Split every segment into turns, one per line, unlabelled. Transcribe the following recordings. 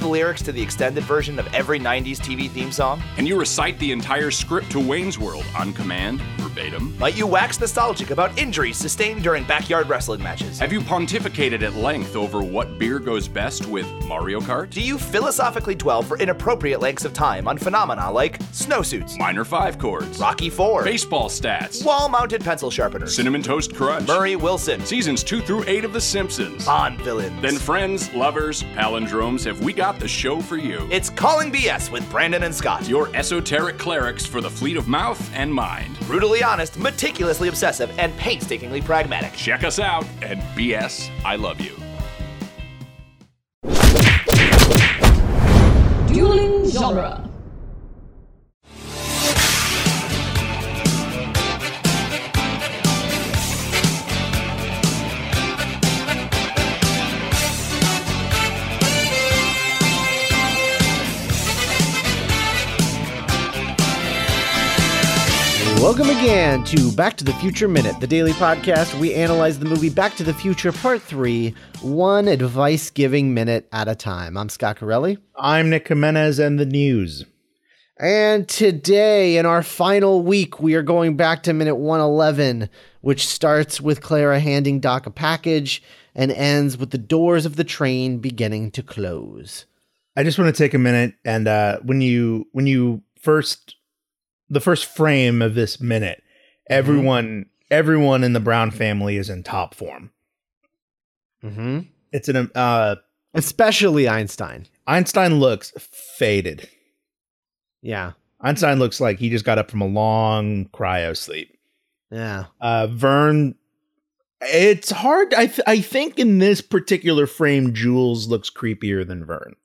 the lyrics to the extended version of every 90s TV theme song?
Can you recite the entire script to Wayne's World on command, verbatim?
Might you wax nostalgic about injuries sustained during backyard wrestling matches?
Have you pontificated at length over what beer goes best with Mario Kart?
Do you philosophically dwell for inappropriate lengths of time on phenomena like snowsuits,
Minor five chords,
Rocky Four,
baseball stats,
wall mounted pencil sharpeners,
cinnamon toast crunch,
Murray Wilson,
seasons two through eight of The Simpsons?
Bond villains?
Then, friends, lovers, palindromes, have we got the show for you?
it's Calling BS with Brandon and Scott.
Your esoteric clerics for the fleet of mouth and mind.
brutally honest, meticulously obsessive, and painstakingly pragmatic.
Check us out at BS I Love You.
Dueling genre.
Welcome again to Back to the Future Minute, the daily podcast. We analyze the movie Back to the Future Part 3, one advice giving minute at a time. I'm Scott Corelli.
I'm Nick Jimenez and the news.
And today, in our final week, we are going back to minute 111, which starts with Clara handing Doc a package and ends with the doors of the train beginning to close.
I just want to take a minute and uh, when you when you first the first frame of this minute, everyone everyone in the Brown family is in top form.
Mm-hmm.
It's an uh,
Especially Einstein.
Einstein looks faded.
Yeah.
Einstein looks like he just got up from a long cryo sleep.
Yeah.
Uh, Vern, it's hard. I th- I think in this particular frame, Jules looks creepier than Vern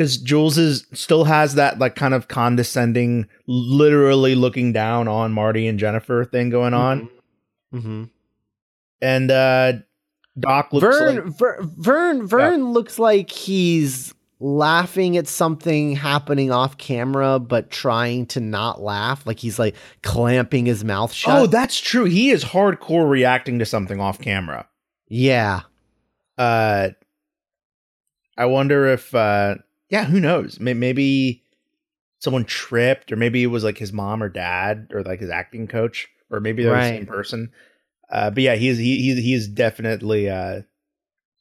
because Jules is still has that like kind of condescending, literally looking down on Marty and Jennifer thing going on,
Mm-hmm.
and uh, Doc looks
Vern,
like
Ver, Vern, Vern looks like he's laughing at something happening off camera, but trying to not laugh. Like he's like clamping his mouth shut.
oh, that's true. He is hardcore reacting to something off camera.
yeah.
uh i wonder if uh yeah who knows maybe someone tripped or maybe it was like his mom or dad or like his acting coach or maybe they're the same person uh but yeah he's he, he he's definitely uh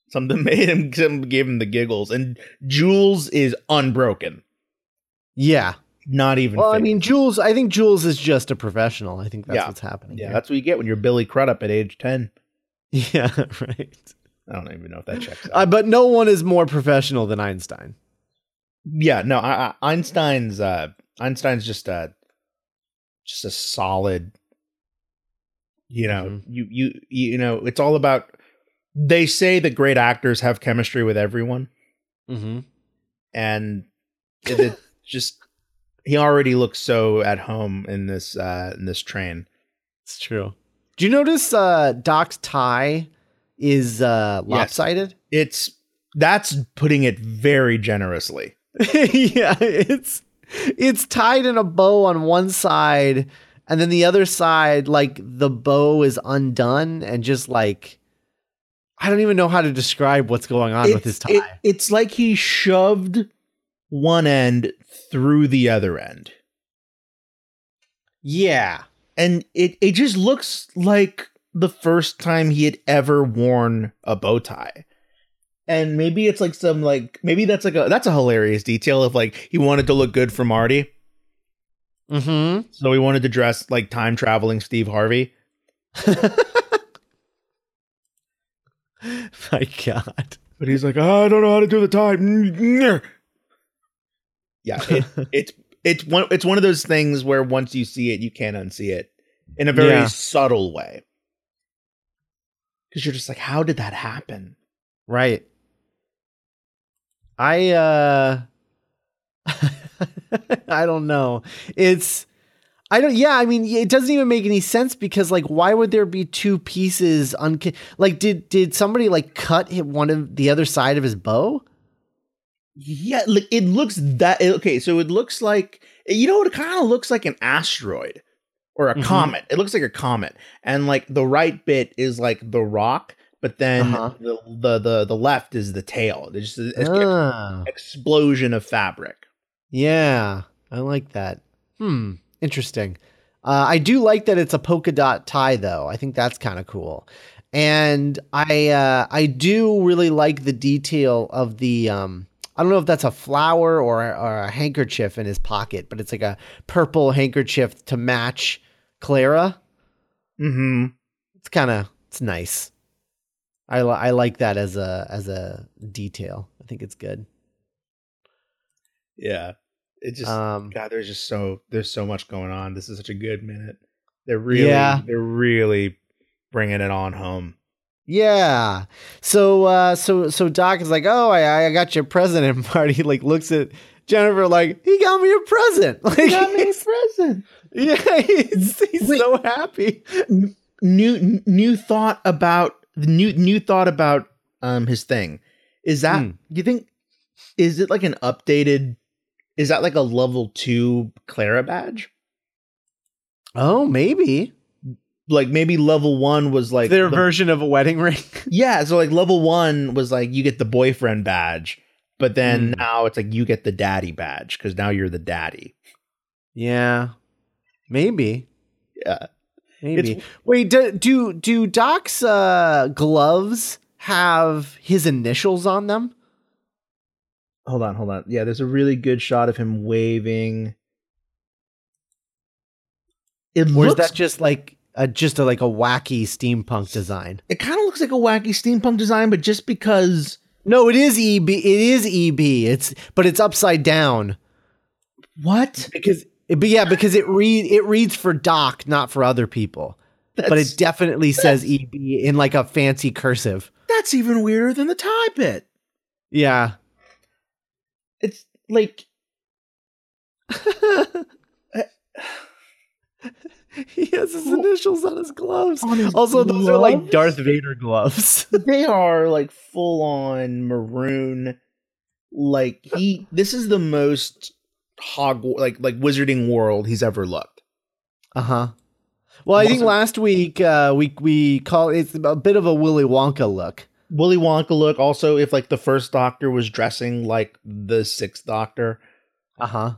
something made him some gave him the giggles and jules is unbroken
Yeah.
not even
Well, I mean, Jules, I think Jules is just a professional. I think that's
Yeah.
what's happening.
yeah
here.
that's what you get when you're billy crudup at age 10
yeah, right.
i don't even know if that checks out.
Uh, but no one is more professional than Einstein.
Yeah no I, I, einstein's uh einstein's just a just a solid you know
Mhm.
you you you know it's all about they say that great actors have chemistry with everyone
Mm-hmm.
and it, it just he already looks so at home in this uh in this train
It's true. Do you notice uh, Doc's tie is uh,
Yes.
lopsided?
it's that's putting it very generously
yeah, it's it's tied in a bow on one side, and then the other side, like the bow is undone and just like I don't even know how to describe what's going on with his tie.
it- it's like he shoved one end through the other end
yeah.
and it it just looks like the first time he had ever worn a bow tie. And maybe it's like some like maybe that's like a that's a hilarious detail if like he wanted to look good for Marty,
Mm-hmm.
so he wanted to dress like time traveling Steve Harvey.
My God.
But he's like, oh, I don't know how to do the time. Yeah, it, it's it's one it's one of those things where once you see it, you can't unsee it in a very
Yeah.
subtle way. Because you're just like, how did that happen?
Right. I uh I don't know. It's I don't yeah, I mean it doesn't even make any sense because like why would there be two pieces unca- like did did somebody like cut hit one of the other side of his bow?
Yeah, like it looks that okay. So it looks like you know what? It kind of looks like an asteroid or a
Mhm.
comet. It looks like a comet, and like the right bit is like the rock, but then
Uh-huh.
the, the the the left is the tail. There's just an
Ah,
explosion of fabric.
yeah, I like that. Hmm, interesting. Uh, I do like that it's a polka dot tie, though. I think that's kind of cool. And I uh, I do really like the detail of the um, I don't know if that's a flower or or a handkerchief in his pocket, but it's like a purple handkerchief to match Clara.
Mm-hmm.
It's kind of it's nice. I li- I like that as a as a detail. I think it's good.
Yeah. It just
Um,
God, there's just so there's so much going on. This is such a good minute. They're really
Yeah.
they're really bringing it on home.
Yeah. So uh so so Doc is like, "Oh, I I got your present." And Marty like looks at Jennifer like, "He got me a present." Like a
present.
Yeah, he's, he's
Wait.
so happy.
New n- new thought about new new thought about um his thing. Is that
Hmm.
you think is it like an updated is that like a level 2 Clara badge?
Oh, maybe.
Like maybe level 1 was like
Their
the-
version of a wedding ring.
Yeah, so like level 1 was like you get the boyfriend badge, but then
Hmm.
now it's like you get the daddy badge cuz now you're the daddy.
yeah. Maybe.
Yeah.
Maybe.
It's-
Wait, do do, do Doc's uh, gloves have his initials on them?
Hold on, hold on. Yeah, there's a really good shot of him waving. It
Or is that just like a, just a, like a wacky steampunk design?
it kind of looks like a wacky steampunk design, but just because
No, it is EB. It is EB. It's but it's upside down
what?
because but yeah, because it read it reads for Doc, not for other people. but it definitely says EB in like a fancy cursive.
that's even weirder than the tie bit.
Yeah.
It's like
he has his initials on his gloves.
On his
also, those are like? Darth Vader gloves.
they are like full on maroon. Like he, this is the most Hogwarts, like like Wizarding World he's ever looked.
Uh huh. Well, I think last week uh, we we call it's a bit of a Willy Wonka look.
Willy Wonka look. Also, if like the first Doctor was dressing like the sixth Doctor,
Uh huh.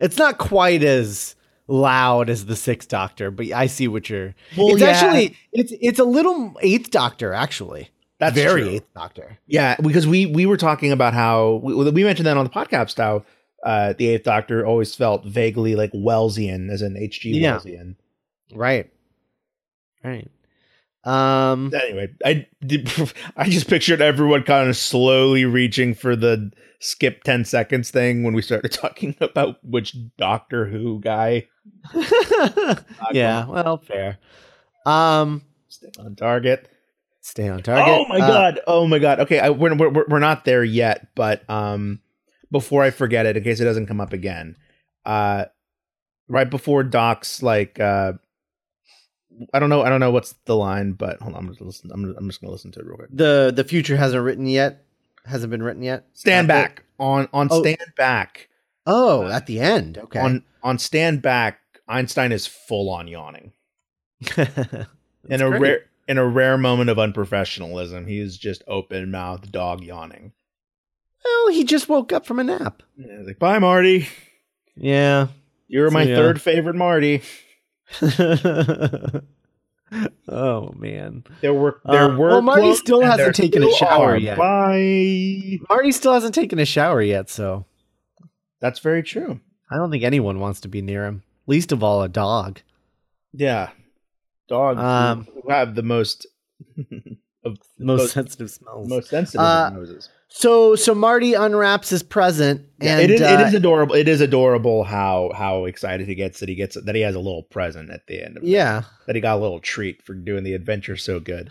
It's not quite as loud as the Sixth Doctor, but I see what you're.
Well,
it's
yeah.
actually it's it's a little Eighth Doctor actually.
that's
very
true.
Eighth Doctor.
Yeah, because we we were talking about how we, we mentioned that on the podcast how uh, the Eighth Doctor always felt vaguely like Wellsian, as in H.G.
Yeah.
Wellsian.
Right. Right. Um.
Anyway, I did, I just pictured everyone kind of slowly reaching for the skip ten seconds thing when we started talking about which Doctor Who guy
yeah. Well, fair. Um.
stay on target.
Stay on target.
Oh my
Uh,
god! Oh my god! Okay, I, we're, we're we're not there yet, but um, before I forget it, in case it doesn't come up again, uh, right before Doc's like uh, I don't know, I don't know what's the line, but hold on, I'm just listen. I'm, I'm just gonna listen to it real quick.
The the future hasn't written yet. Hasn't been written yet.
Stand
Not
back on on
Oh.
stand back
Oh, at the end. Okay.
on on stand back. Einstein is full on yawning in a
great.
rare in a rare moment of unprofessionalism. He is just open mouthed dog yawning.
Well, he just woke up from a nap.
Yeah, like, bye, Marty.
Yeah.
You're my
yeah.
third favorite Marty.
oh man.
There were there
uh,
were
Well Marty still hasn't taken a shower
are.
yet.
Bye.
Marty still hasn't taken a shower yet, so
That's very true.
I don't think anyone wants to be near him. Least of all a dog.
Yeah, dogs who-
Um,
who have the most of
Most
most
sensitive smells.
most sensitive
Uh,
noses.
So so Marty unwraps his present
Yeah,
and
it is.
uh,
it is adorable. It is adorable how how excited he gets that he gets that he has a little present at the end of it.
yeah.
that he got a little treat for doing the adventure so good.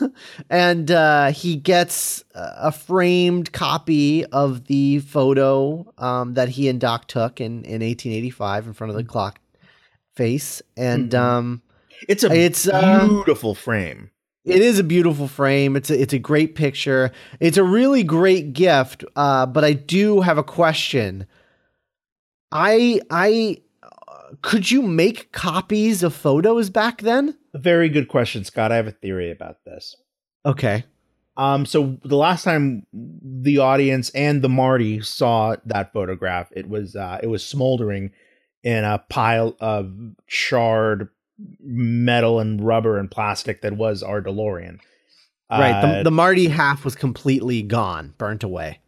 and uh, he gets a framed copy of the photo um, that he and Doc took in, in 1885 in front of the clock face. And
Mhm.
um,
It's a
It's, uh,
beautiful frame.
It is a beautiful frame. It's a, it's a great picture. It's a really great gift. Uh, but I do have a question. I I could you make copies of photos back then?
A very good question, Scott. I have a theory about this.
Okay.
Um, so the last time the audience and the Marty saw that photograph, it was uh, it was smoldering in a pile of charred metal and rubber and plastic that was our DeLorean.
Right.
Uh,
The, the Marty half was completely gone, burnt away.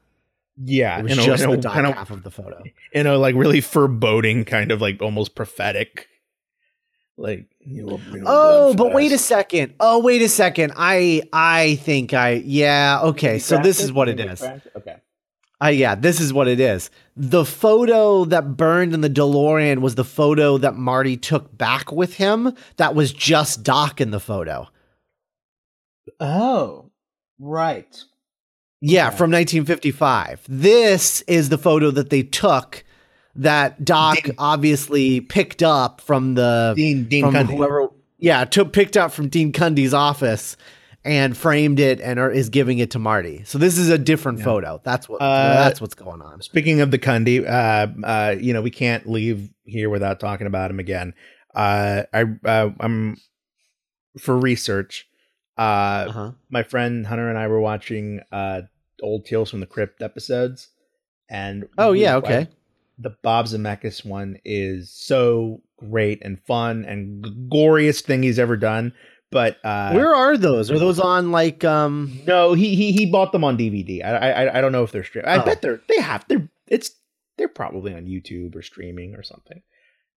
yeah,
It was
in a-
just
in a-
the
in a-
half of the photo.
in a like really foreboding kind of like almost prophetic, like you know, you know,
Oh, but wait a second. Oh, wait a second. I I think I yeah, okay. So this is what it is.
Okay.
Uh, yeah, this is what it is. The photo that burned in the DeLorean was the photo that Marty took back with him. That was just Doc in the photo.
Oh, right.
Yeah,
Okay.
from 1955. This is the photo that they took that Doc
Dean-
obviously picked up from the
Dean Dean
from
Cundy.
whoever. Yeah, took picked up from Dean Cundy's office and framed it and are, is giving it to Marty. So this is a different photo. That's what
Uh,
that's what's going on.
Speaking of the Cundy, uh, uh, you know, we can't leave here without talking about him again. Uh, I, uh, I'm for research. Uh,
Uh-huh.
my friend Hunter and I were watching uh old Tales from the Crypt episodes, and
Oh yeah, okay.
like, the Bob Zemeckis one is so great and fun and g- goriest thing he's ever done. But uh,
Where are those? Are those on like um
no, he he he bought them on DVD. I I I don't know if they're streaming. I
Oh.
bet they're they have they're it's they're probably on YouTube or streaming or something.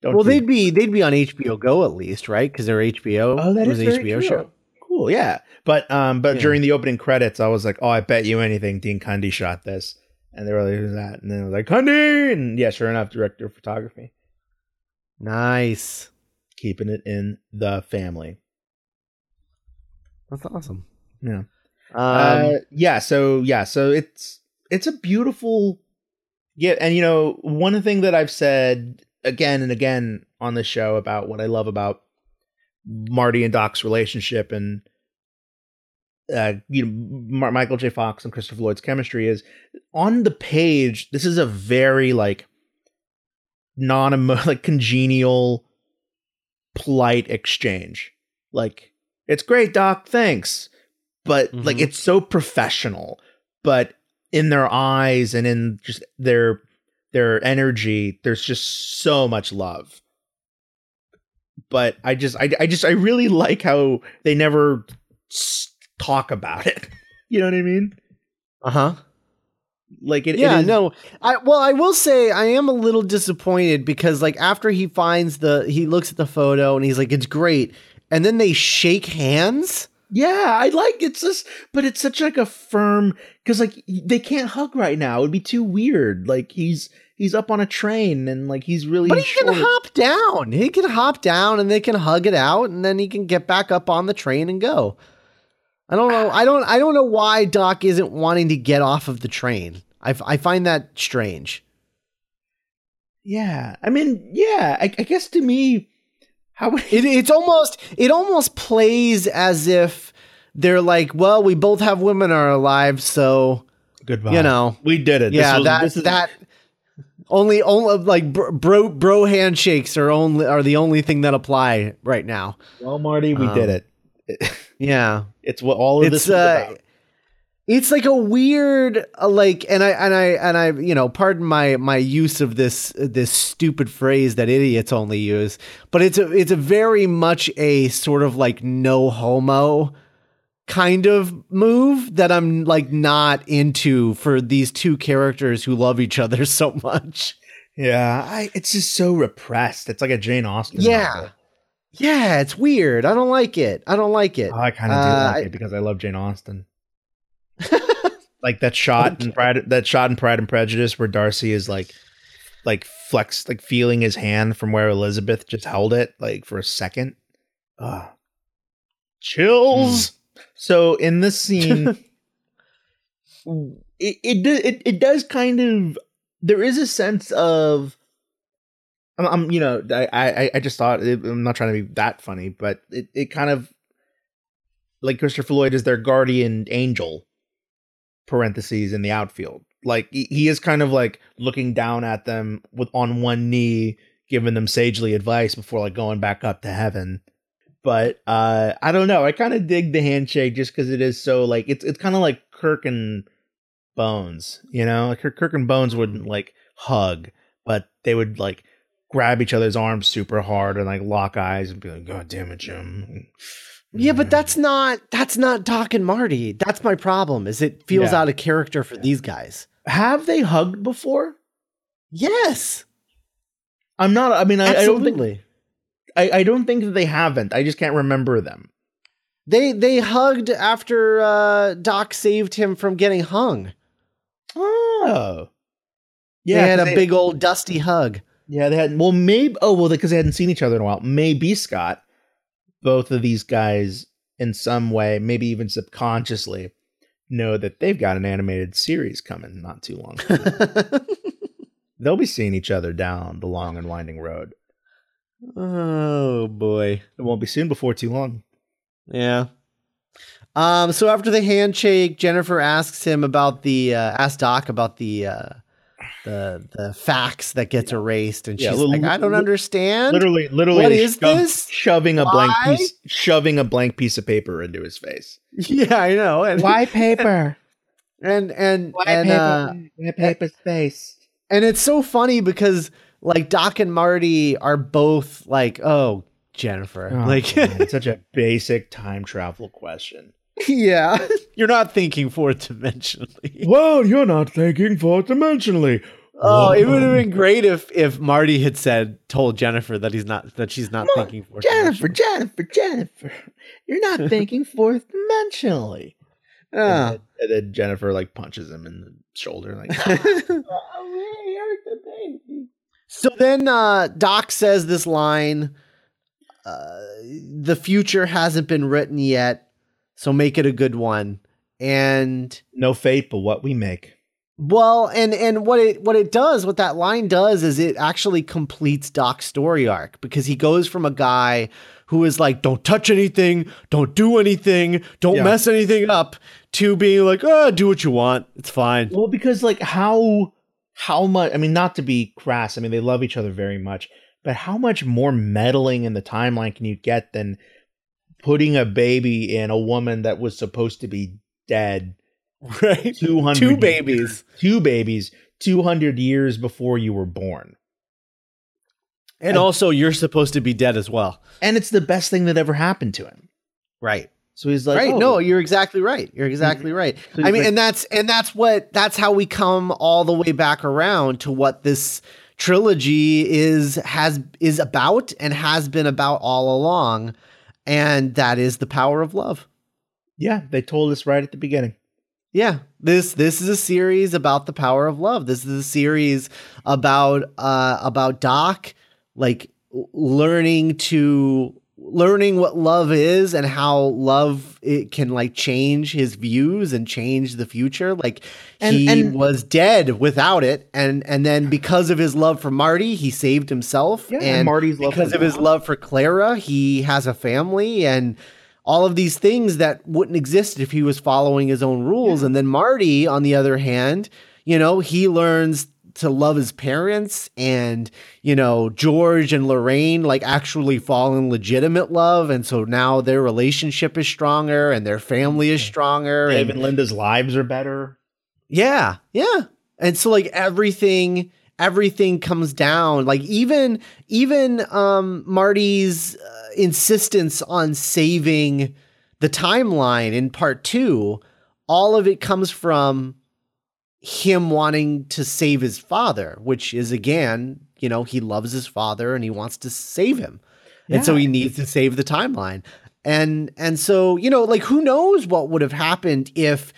Don't
Well,
you-
they'd be they'd be on HBO Go at least, right? Because they're HBO.
Oh, that
it was an
very
HBO
true.
show.
Cool, yeah. But um, but
Yeah.
during the opening credits, I was like, oh, I bet you anything, Dean Cundy shot this, and they were like, who's that? And then I was like, Cundy, and yeah, sure enough, director of photography,
Nice.
keeping it in the family.
That's awesome.
Yeah.
Um,
uh, yeah. So yeah. So it's it's a beautiful. Yeah, and you know one thing that I've said again and again on the show about what I love about Marty and Doc's relationship and uh, you know Mar- Michael J. Fox and Christopher Lloyd's chemistry is on the page. This is a very like non like congenial, polite exchange. Like it's great, Doc. Thanks, but like
Mhm.
it's so professional. But in their eyes and in just their their energy, there's just so much love but I just I, I just I really like how they never talk about it. You know what I mean?
uh huh.
Like it. it
Yeah,
is-
no. I well, I will say I am a little disappointed because like after he finds the he looks at the photo and he's like it's great, and then they shake hands.
Yeah, I like it's just, but it's such like a firm because like they can't hug right now. It'd be too weird. Like he's he's up on a train and like he's really.
But he can hop down. He can hop down and they can hug it out and then he can get back up on the train and go. I don't know. I don't I don't know why Doc isn't wanting to get off of the train. I, I find that strange.
Yeah, I mean, yeah. I, I guess to me, how would
It, it's almost it almost plays as if they're like, well, we both have women in our lives, so
goodbye?
you know,
we did it. This
yeah,
was-
that
this is-
that only only like bro bro, bro handshakes are only are the only thing that apply right now.
Well, Marty, we
Um,
did it.
Yeah.
It's what all of
it's
this was
uh
about.
It's like a weird uh, like and i and i and i you know pardon my my use of this this stupid phrase that idiots only use but it's a it's a very much a sort of like no homo kind of move that i'm like not into for these two characters who love each other so much
Yeah, I, it's just so repressed. It's like a Jane Austen.
Yeah.
novel.
yeah it's weird i don't like it i don't like it
Oh, I kind of do
Uh,
like
I-
it because I love Jane Austen. Like that shot in Pride, that shot in Pride and Prejudice where Darcy is like, like flex, like feeling his hand from where Elizabeth just held it, like for a second. Chills.
Hmm.
So in this scene, it, it it it does kind of there is a sense of I'm, I'm you know I I I just thought it, I'm not trying to be that funny, but it it kind of like Christopher Lloyd is their guardian angel parentheses in the outfield. Like he, is kind of like looking down at them with on one knee, giving them sagely advice before like going back up to heaven. But uh I don't know. I kind of dig the handshake just because it is so like it's it's kind of like Kirk and Bones, you know? Like Kirk, Kirk and Bones wouldn't like hug, but they would like grab each other's arms super hard and like lock eyes and be like, God damn it, Jim.
Yeah, but that's not that's not Doc and Marty. That's my problem. Is it feels
Yeah.
out of character for these guys?
Have they hugged before?
Yes,
I'm not I mean I, I don't think. I, I don't think that they haven't. I just can't remember them.
They they hugged after uh, Doc saved him from getting hung.
Oh. Yeah.
They had a
'cause
big old dusty hug.
Yeah, they had. Well, maybe. Oh, well, because they hadn't seen each other in a while. Maybe Scott. Both of these guys, in some way, maybe even subconsciously, know that they've got an animated series coming not too long. They'll be seeing each other down the long and winding road.
oh boy.
It won't be soon before too long.
Yeah. Um. So after the handshake, Jennifer asks him about the uh, asks Doc about the uh, the the fax that gets erased, and
Yeah,
she's
little-
like, "I don't understand."
Literally, literally,
What is
shove-
this?
Shoving a blank piece, shoving a blank piece of paper into his face.
Yeah, I know. And,
paper?
And and
Why
and
paper?
uh,
Why paper space?
and it's so funny because like Doc and Marty are both like, "Oh, Jennifer,"
Oh,
like,
man, such a basic time travel question.
Yeah, you're not thinking fourth dimensionally.
Well, you're not thinking fourth dimensionally.
Oh, it would have been great if if Marty had said told Jennifer that he's not that she's not thinking fourth
Jennifer,
dimensionally.
Jennifer, Jennifer, you're not thinking fourth dimensionally.
Ah.
And, then, and then Jennifer like punches him in the shoulder, like, oh, really hurt the baby.
So then uh, Doc says this line uh, The future hasn't been written yet, so make it a good one. And
No fate, but what we make.
well, and and what it what it does, what that line does is it actually completes Doc's story arc because he goes from a guy who is like, don't touch anything, don't do anything, don't
Yeah.
mess anything up, to being like, oh, do what you want, it's fine.
Well, because like how how much? I mean, not to be crass. I mean, they love each other very much, but how much more meddling in the timeline can you get than putting a baby in a woman that was supposed to be dead
Right?
two hundred
Two babies.
two babies two hundred years before you were born,
And also, you're supposed to be dead as well.
and it's the best thing that ever happened to him.
Right.
So he's like,
right.
oh,
No, you're exactly right. You're mm-hmm. exactly right.
So
I mean,
like-
and that's and that's what that's how we come all the way back around to what this trilogy is has is about and has been about all along, and that is the power of love.
yeah, they told us right at the beginning.
Yeah, this this is a series about the power of love. This is a series about uh about Doc like learning to learning what love is and how love it can like change his views and change the future. Like
And-
he
and-
was dead without it and and then because of his love for Marty, he saved himself
Yeah, and
and
Marty's love
because of his love for Clara, he has a family and all of these things that wouldn't exist if he was following his own rules. And then Marty, on the other hand, you know, he learns to love his parents and, you know, George and Lorraine like actually fall in legitimate love. And so now their relationship is stronger and their family is stronger.
Dave
and
and Linda's lives are better.
yeah, yeah. And so like everything everything comes down like even even um Marty's uh, insistence on saving the timeline in part 2 all of it comes from him wanting to save his father which is again you know he loves his father and he wants to save him and so he needs to save the timeline and and so you know like who knows what would have happened if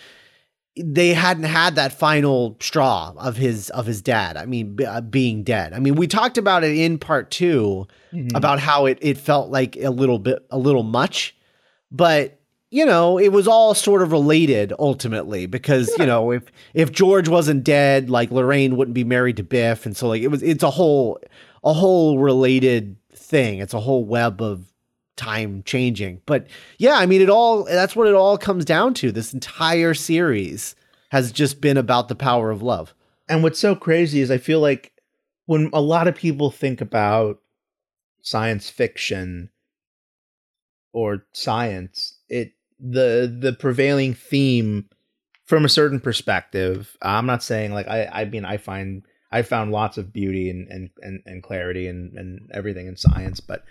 they hadn't had that final straw of his of his dad. I mean, b- uh, being dead. I mean, we talked about it in part 2 about how it it felt like a little bit a little much, but you know, it was all sort of related ultimately because you know if if George wasn't dead, like Lorraine wouldn't be married to Biff, and so like it was it's a whole a whole related thing. It's a whole web of time changing. But yeah, I mean, it all that's what it all comes down to. This entire series has just been about the power of love.
And what's so crazy is I feel like when a lot of people think about science fiction or science, it the the prevailing theme from a certain perspective. I'm not saying like I I mean I find I found lots of beauty and and and, and clarity and and everything in science, but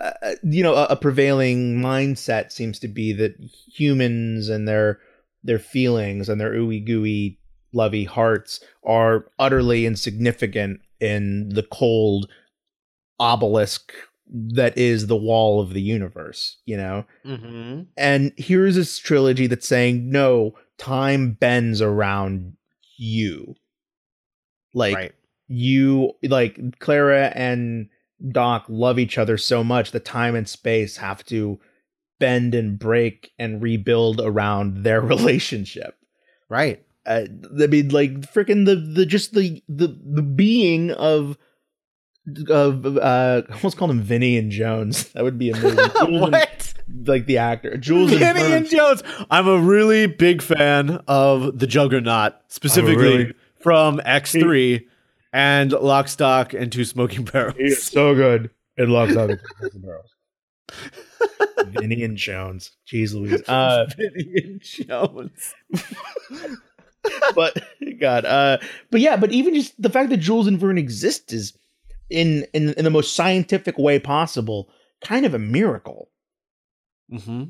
uh, you know a, a prevailing mindset seems to be that humans and their their feelings and their ooey gooey lovey hearts are utterly insignificant in the cold obelisk that is the wall of the universe, you know?
Mm-hmm.
And here's this trilogy that's saying, no, time bends around you. Like,
right.
you, like, Clara and Doc love each other so much that time and space have to bend and break and rebuild around their relationship.
Right.
Uh, I mean, like freaking the the just the the the being of of uh, I almost called him Vinny and Jones. That would be amazing. Jules and-
what?
like the actor Jules and
Vinny
Vern.
and Jones. I'm a really big fan of the Juggernaut, specifically
really-
from X3 and Lock, Stock, and Two Smoking Barrels.
He is so good. It Two Smoking barrels. Vinny and Jones. Jeez Louise. Uh,
Vinny and Jones.
but God, uh, but yeah, but even just the fact that Jules and Verne exist is in in in the most scientific way possible, kind of a miracle.
Mm-hmm.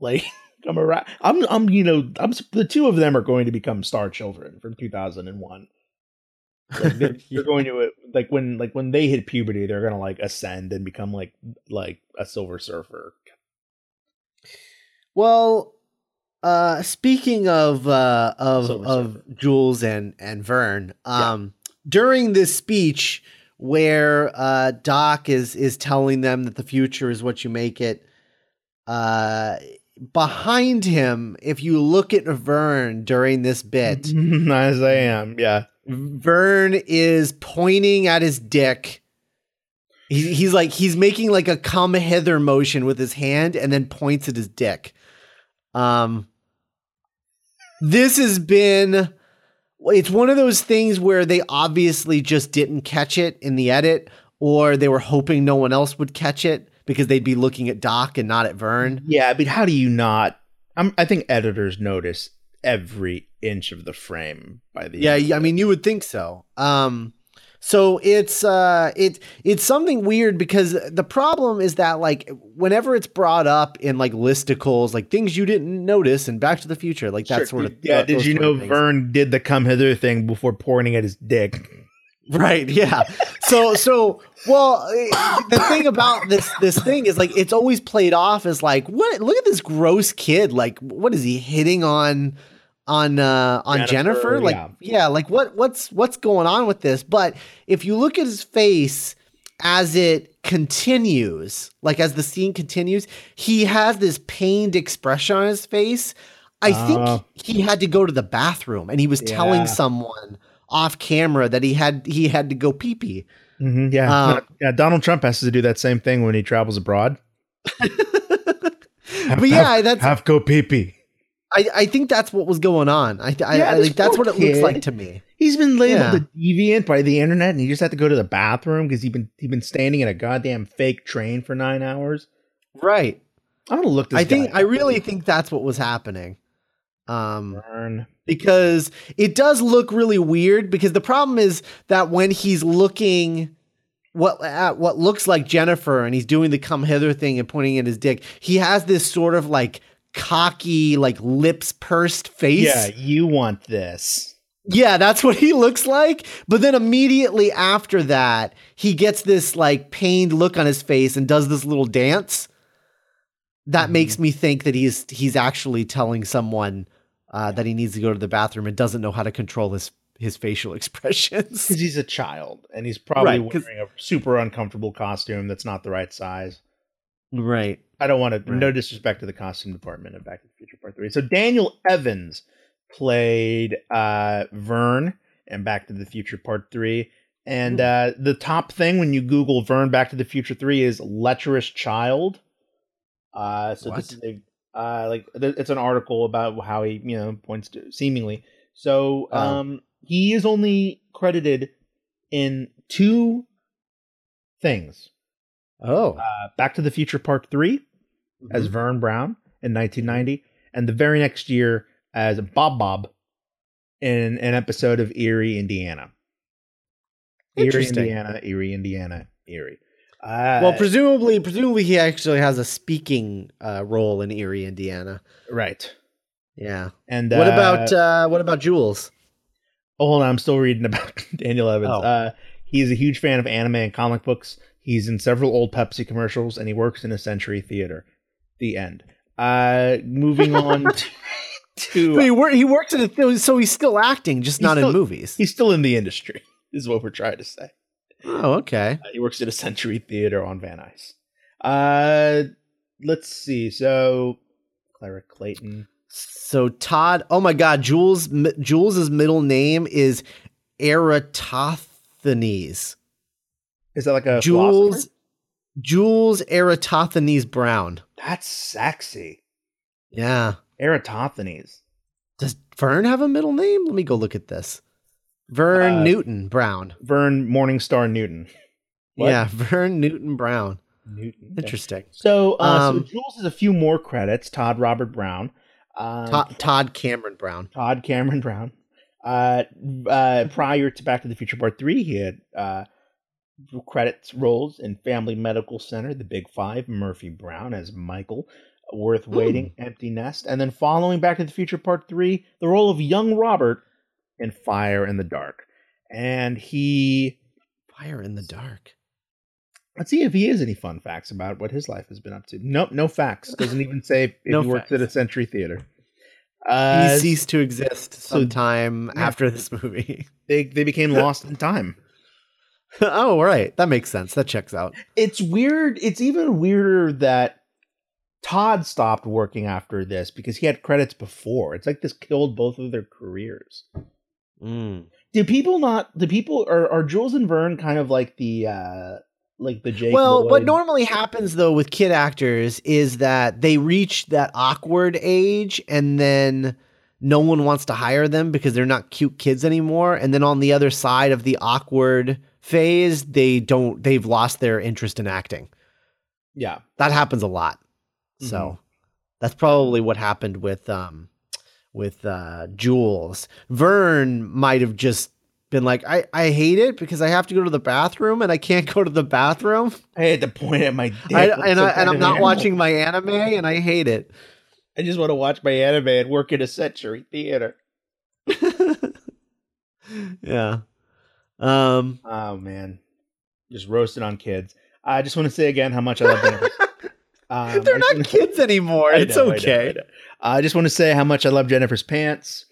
Like I'm around, I'm I'm you know I'm the two of them are going to become star children from 2001. Like they're, they're going to like when like when they hit puberty, they're gonna like ascend and become like like a Silver Surfer.
Well, uh, speaking of uh, of
Silver
of Jules and and Vern, um, during this speech where uh, Doc is is telling them that the future is what you make it, uh, behind him, if you look at Vern during this bit,
As I am, yeah.
Vern is pointing at his dick. He, he's like he's making like a come hither motion with his hand and then points at his dick. Um, this has been. It's one of those things where they obviously just didn't catch it in the edit, or they were hoping no one else would catch it because they'd be looking at Doc and not at Vern.
Yeah, but how do you not? I'm, I think editors notice every inch of the frame by the
Yeah,
end.
I mean, you would think so. Um, so it's uh, it it's something weird because the problem is that like whenever it's brought up in like listicles, like things you didn't notice in Back to the Future, like that
Sure,
sort of
yeah.
th-
Did you know. Vern did the come hither thing before pointing at his dick?
Right. Yeah. So so well, the thing about this this thing is like it's always played off as like what? Look at this gross kid. Like what is he hitting on? On uh on
Jennifer,
Jennifer, like
yeah.
yeah, like what what's what's going on with this? But if you look at his face as it continues, like as the scene continues, he has this pained expression on his face. I
Oh.
think he had to go to the bathroom and he was
Yeah.
telling someone off camera that he had he had to go pee pee.
Mm-hmm, yeah,
Um,
yeah. Donald Trump has to do that same thing when he travels abroad.
But yeah, that's
have go pee pee.
I, I think that's what was going on. I, I,
Yeah,
I like that's what it looks like to me.
He's been labeled
Yeah.
a deviant by the internet, and he just had to go to the bathroom because he been he been standing in a goddamn fake train for nine hours.
Right.
I'm gonna look this.
I think I
up.
really think that's what was happening. Um
Vern.
because it does look really weird because the problem is that when he's looking what at what looks like Jennifer and he's doing the come hither thing and pointing at his dick, he has this sort of like cocky, like lips pursed face.
Yeah, you want this?
Yeah, that's what he looks like. But then immediately after that, he gets this like pained look on his face and does this little dance. That
Mhm.
makes me think that he's he's actually telling someone uh, that he needs to go to the bathroom and doesn't know how to control his his facial expressions.
Because he's a child, and he's probably
Right,
wearing a super uncomfortable costume that's not the right size.
Right.
I don't want to. No disrespect to the costume department of Back to the Future Part Three. So Daniel Evans played uh, Vern in Back to the Future Part Three, and uh, the top thing when you Google Vern Back to the Future Three is lecherous child. Uh, so this is a uh, like th- it's an article about how he you know points to seemingly. So
Oh.
um, he is only credited in two things.
Oh,
Uh, Back to the Future Part 3 as Vern Brown in 1990, and the very next year as Bob Bob in an episode of Erie, Indiana. Erie, Indiana, Erie, Indiana, Erie. Uh,
well, presumably, presumably he actually has a speaking uh, role in Erie, Indiana.
right.
Yeah.
And
what
uh,
about uh, what about Jules?
Oh, hold on, I'm still reading about Daniel Evans.
Oh.
Uh, he's a huge fan of anime and comic books. He's in several old Pepsi commercials, and he works in a Century Theater. The end. Uh, moving on to, to
he, wor- he works in a so he's still acting, just not
still-
in movies.
he's still in the industry. Is what we're trying to say.
Oh, okay.
Uh, he works at a Century Theater on Van Nuys. Uh, let's see. So Clara Clayton.
So Todd, oh my God, Jules Mi- Jules's middle name is Eratosthenes.
Is that like a
Jules
philosopher?
Jules Eratosthenes Brown.
That's sexy.
Yeah.
Eratosthenes.
Does Vern have a middle name? Let me go look at this. Vern
Uh,
Newton Brown.
Vern Morningstar Newton. What?
Yeah, Vern Newton Brown.
Newton. okay.
Interesting.
So, uh,
Um,
so Jules has a few more credits. Todd Robert Brown, um,
Todd, Todd Cameron Brown.
Todd Cameron Brown. Uh, uh, prior to Back to the Future Part Three, he had uh, credits roles in Family Medical Center, The Big Five, Murphy Brown as Michael, Worth Winning, Empty Nest, and then following Back to the Future Part Three, the role of young Robert in Fire in the Dark. And he
Fire in the Dark.
Let's see if he has any fun facts about what his life has been up to. Nope, no facts. Doesn't even say if
No
he works at a Century Theater. Uh,
he ceased to exist sometime
yeah.
after this movie.
they they became lost in time.
oh, right. That makes sense. That checks out.
It's weird. It's even weirder that Todd stopped working after this because he had credits before. It's like this killed both of their careers.
Mm.
Do people not? Do people are are Jules and Vern kind of like the uh like the Jake?
Well, what normally happens though with kid actors is that they reach that awkward age and then no one wants to hire them because they're not cute kids anymore. And then on the other side of the awkward phase, they don't they've lost their interest in acting.
Yeah.
That happens a lot.
Mhm.
So that's probably what happened with um with uh Jules. Vern might have just been like, I, I hate it because I have to go to the bathroom and I can't go to the bathroom.
I had to point at my dick.
I, and I, and I'm not
animal.
watching my anime and I hate it.
I just want to watch my anime and work in a Century Theater.
yeah. Um
Oh man, just roasted on kids. I just want to say again how much I love Jennifer. Um,
they're not
wanna-
kids anymore.
I
It's
know, I know, I
okay.
know. I just want to say how much I love Jennifer's pants.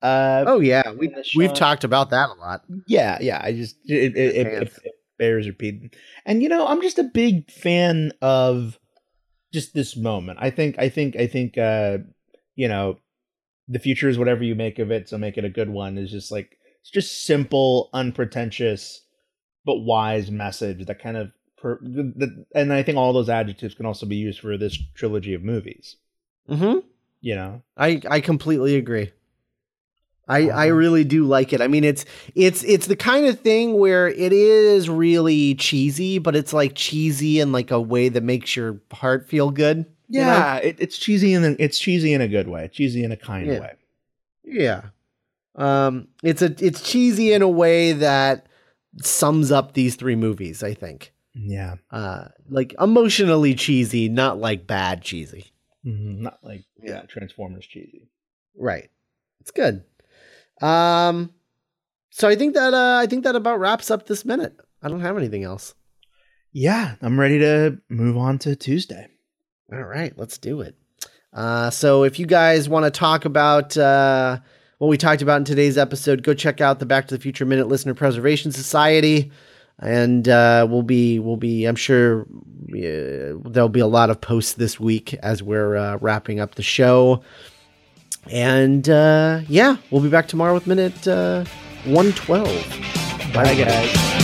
Uh,
Oh yeah, we
in the
we've talked about that a lot.
yeah, yeah. I just it, it, it, it, it bears repeating. And you know, I'm just a big fan of just this moment. I think, I think, I think. uh You know, the future is whatever you make of it. So make it a good one. Is just like it's just simple, unpretentious, but wise message that kind of. Per, and I think all those adjectives can also be used for this trilogy of movies.
hmm
You know,
I I completely agree. I I really do like it. I mean, it's it's it's the kind of thing where it is really cheesy, but it's like cheesy in like a way that makes your heart feel good. you know?
yeah, it, it's cheesy in a, it's cheesy in a good way, cheesy in a kind
Yeah.
way.
Yeah. Um it's a it's cheesy in a way that sums up these three movies, I think.
Yeah,
Uh like emotionally cheesy, not like bad cheesy.
Mhm, not like. Yeah. Transformers cheesy.
Right. It's good. Um so I think that uh I think that about wraps up this minute. I don't have anything else.
Yeah, I'm ready to move on to Tuesday.
All right, let's do it. Uh, so if you guys want to talk about uh, what we talked about in today's episode, go check out the Back to the Future Minute Listener Preservation Society, and uh, we'll be we'll be I'm sure there'll be a lot of posts this week as we're uh, wrapping up the show. And uh, yeah, we'll be back tomorrow with minute uh, 112.
Bye, guys.